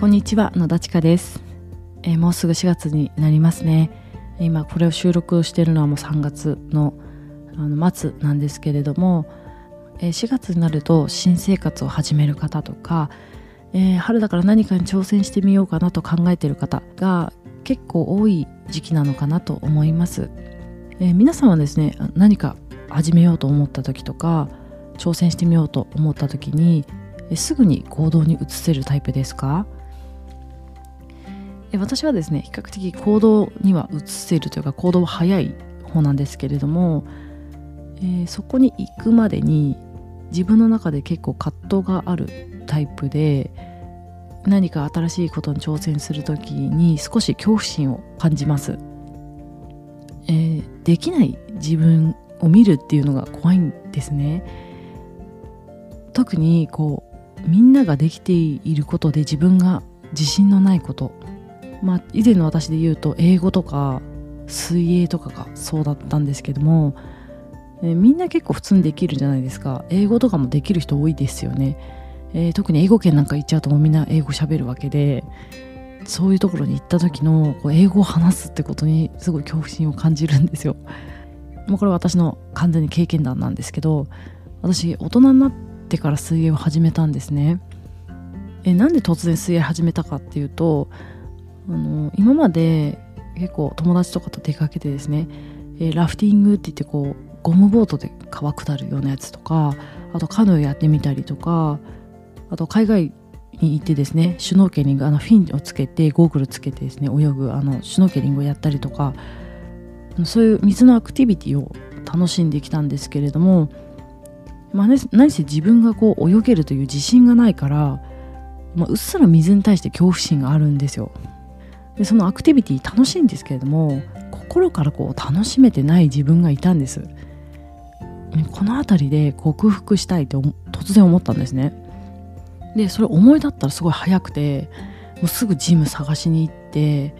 こんにちは野田千佳です、えーもうすぐ4月になりますね。今これを収録しているのはもう3月のあの末なんですけれども、えー4月になると新生活を始める方とか、えー春だから何かに挑戦してみようかなと考えている方が結構多い時期なのかなと思います、え皆さんはですね何か始めようと思った時とか挑戦してみようと思った時にすぐに行動に移せるタイプですか？私はですね比較的行動には移せるというか行動は早い方なんですけれども、えーそこに行くまでに自分の中で結構葛藤があるタイプで何か新しいことに挑戦する時に少し恐怖心を感じます、えーできない自分を見るっていうのが怖いんですね。特にこうみんなができていることで自分が自信のないこと。まあ以前の私で言うと英語とか水泳とかがそうだったんですけども、えみんな結構普通にできるじゃないですか。英語とかもできる人多いですよね、えー特に英語圏なんか行っちゃうともうみんな英語喋るわけでそういうところに行った時のこう英語を話すってことにすごい恐怖心を感じるんですよ。もうこれは私の完全に経験談なんですけど私大人になってから水泳を始めたんですね。えなんで突然水泳始めたかっていうとあの今まで結構友達とかと出かけてですね、えーラフティングって言ってこうゴムボートで川下るようなやつとかあとカヌーやってみたりとかあと海外に行ってですねシュノーケリングあのフィンをつけてゴーグルつけてですね泳ぐあのシュノーケリングをやったりとかそういう水のアクティビティを楽しんできたんですけれども、まあね、何せ自分がこう泳げるという自信がないから、まあ、うっすら水に対して恐怖心があるんですよ。でそのアクティビティ楽しいんですけれども心からこう楽しめてない自分がいたんです。この辺りで克服したいって突然思ったんですね。でそれ思い立ったらすごい早くてもうすぐジム探しに行って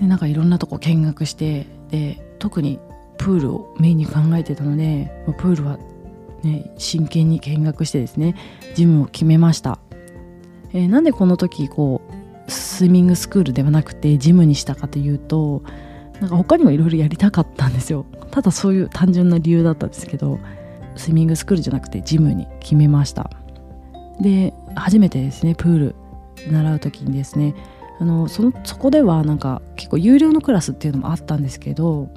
でなんかいろんなとこ見学してで特にプールをメインに考えてたのでプールは、ね、真剣に見学してですねジムを決めました、えーなんでこの時こうスイミングスクールではなくてジムにしたかというとなんか他にもいろいろやりたかったんですよ。ただそういう単純な理由だったんですけどスイミングスクールじゃなくてジムに決めました。で初めてですねプール習う時にですねあのそのそこではなんか結構有料のクラスっていうのもあったんですけど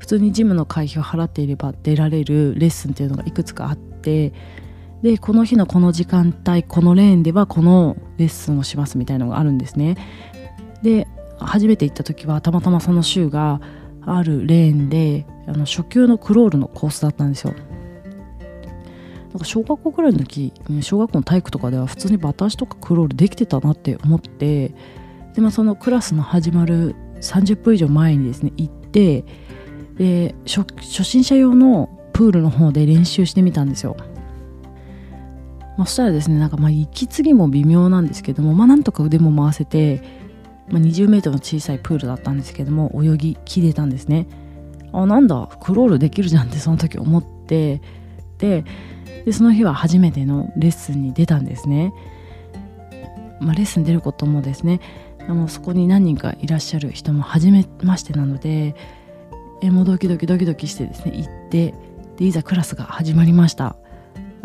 普通にジムの会費を払っていれば出られるレッスンっていうのがいくつかあってでこの日のこの時間帯このレーンではこのレッスンをしますみたいのがあるんですね。で初めて行った時はたまたまその週があるレーンであの初級のクロールのコースだったんですよ。なんか小学校くらいの時小学校の体育とかでは普通にバタ足とかクロールできてたなって思ってで、まあ、そのクラスの始まる30分以上前にですね行ってで初心者用のプールの方で練習してみたんですよ、まあ、そしたらですねなんかまあ息継ぎも微妙なんですけどもまあなんとか腕も回せて、まあ、20メートルの小さいプールだったんですけども泳ぎきれたんですね。あなんだクロールできるじゃんってその時思って。ででその日は初めてのレッスンに出たんですね、まあ、レッスン出ることもですねあのそこに何人かいらっしゃる人も初めましてなのでえもうドキドキドキドキしてですね行ってでいざクラスが始まりました。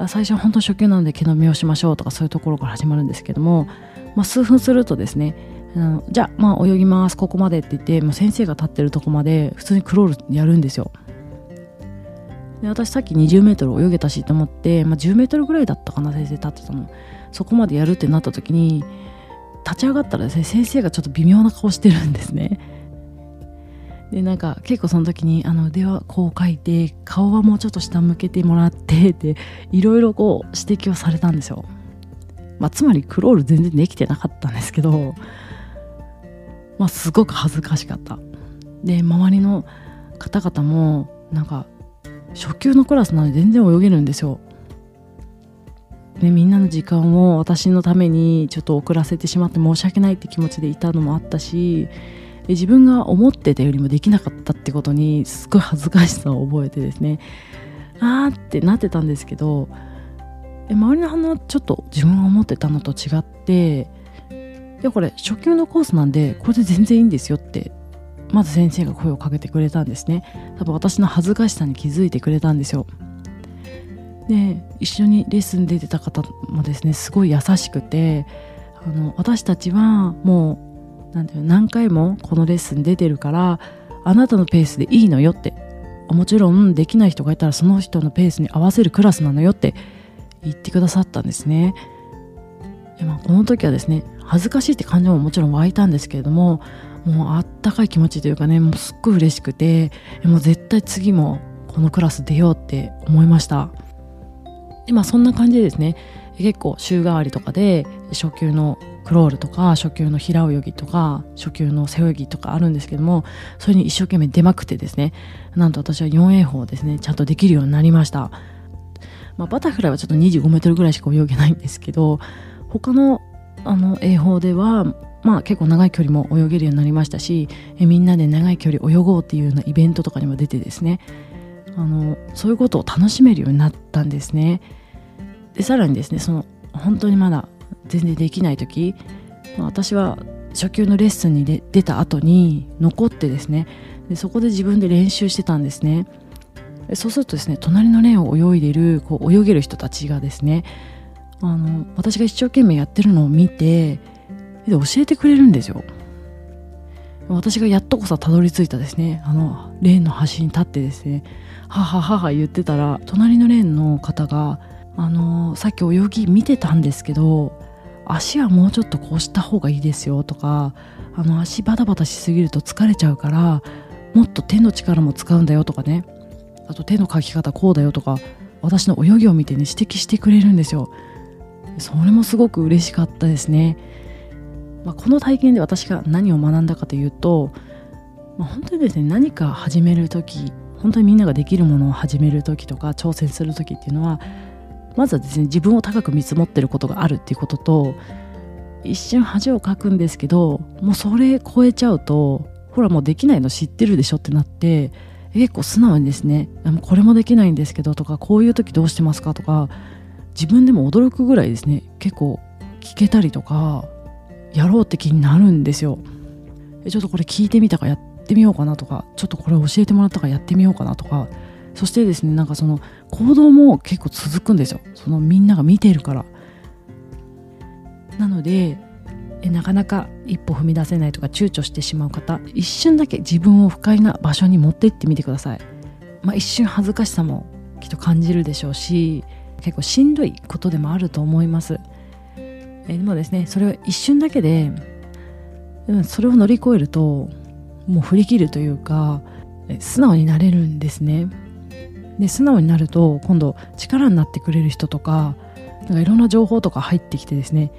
最初は本当初級なので毛飲みをしましょうとかそういうところから始まるんですけども、まあ、数分するとですねあのじゃあまあ泳ぎますここまでって言ってもう先生が立ってるとこまで普通にクロールやるんですよ。で私さっき20メートル泳げたしと思って、まあ、10メートルぐらいだったかな先生立ってたの。そこまでやるってなった時に立ち上がったらですね先生がちょっと微妙な顔してるんですね。でなんか結構その時にあの腕はこう書いて顔はもうちょっと下向けてもらってっていろいろこう指摘をされたんですよ、まあ、つまりクロール全然できてなかったんですけどまあすごく恥ずかしかった。で周りの方々もなんか初級のクラスなのに全然泳げるんですよ。でみんなの時間を私のためにちょっと遅らせてしまって申し訳ないって気持ちでいたのもあったし自分が思ってたよりもできなかったってことにすごい恥ずかしさを覚えてですね。あーってなってたんですけど周りの反応はちょっと自分が思ってたのと違っていやこれ初級のコースなんでこれで全然いいんですよってまず先生が声をかけてくれたんですね。多分私の恥ずかしさに気づいてくれたんですよ。で一緒にレッスン出てた方もですねすごい優しくてあの私たちはもうなんていう何回もこのレッスン出てるからあなたのペースでいいのよってもちろんできない人がいたらその人のペースに合わせるクラスなのよって言ってくださったんですね。まあ、この時はですね恥ずかしいって感情ももちろん湧いたんですけれどももうあったかい気持ちというかねもうすっごい嬉しくてもう絶対次もこのクラス出ようって思いましたでまあそんな感じでですね結構週替わりとかで初級のクロールとか初級の平泳ぎとか初級の背泳ぎとかあるんですけどもそれに一生懸命出まくってですねなんと私は 4A 法ですねちゃんとできるようになりました、まあ、バタフライはちょっと25メートルぐらいしか泳げないんですけど他のあの泳法ではまあ結構長い距離も泳げるようになりましたしえみんなで長い距離泳ごうっていうようなイベントとかにも出てですねあのそういうことを楽しめるようになったんですね。でさらにですねその本当にまだ全然できない時、まあ、私は初級のレッスンに出た後に残ってですねでそこで自分で練習してたんですね。そうするとですね隣のレーンを泳いでるこう泳げる人たちがですねあの私が一生懸命やってるのを見てで教えてくれるんですよ。私がやっとこそたどり着いたですねあのレーンの端に立ってですねはははは言ってたら隣のレーンの方があのさっき泳ぎ見てたんですけど足はもうちょっとこうした方がいいですよとかあの足バタバタしすぎると疲れちゃうからもっと手の力も使うんだよとかね。あと手のかき方こうだよとか私の泳ぎを見てね指摘してくれるんですよ。それもすごく嬉しかったですね、まあ、この体験で私が何を学んだかというと、まあ、本当にですね何か始める時本当にみんなができるものを始める時とか挑戦する時っていうのはまずはですね自分を高く見積もってることがあるっていうことと一瞬恥をかくんですけどもうそれ超えちゃうとほらもうできないの知ってるでしょってなって結構素直にですねこれもできないんですけどとかこういう時どうしてますかとか自分でも驚くぐらいですね結構聞けたりとかやろうって気になるんですよ。ちょっとこれ聞いてみたかやってみようかなとかちょっとこれ教えてもらったからやってみようかなとかそしてですねなんかその行動も結構続くんですよそのみんなが見ているからなのでえなかなか一歩踏み出せないとか躊躇してしまう方一瞬だけ自分を不快な場所に持って行ってみてくださいまあ一瞬恥ずかしさもきっと感じるでしょうし結構しんどいことでもあると思います。えでもですねそれを一瞬だけで、それを乗り越えるともう振り切るというか素直になれるんですね。で素直になると今度力になってくれる人とかなんかいろんな情報とか入ってきてですね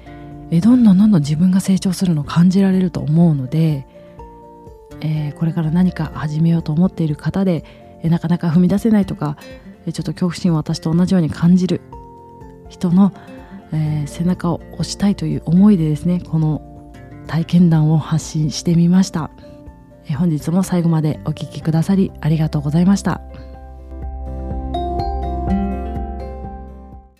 えどんどんどんどん自分が成長するのを感じられると思うので、えー、これから何か始めようと思っている方でえなかなか踏み出せないとかちょっと恐怖心を私と同じように感じる人の、えー、背中を押したいという思いでですねこの体験談を発信してみました、え、本日も最後までお聴きくださりありがとうございました。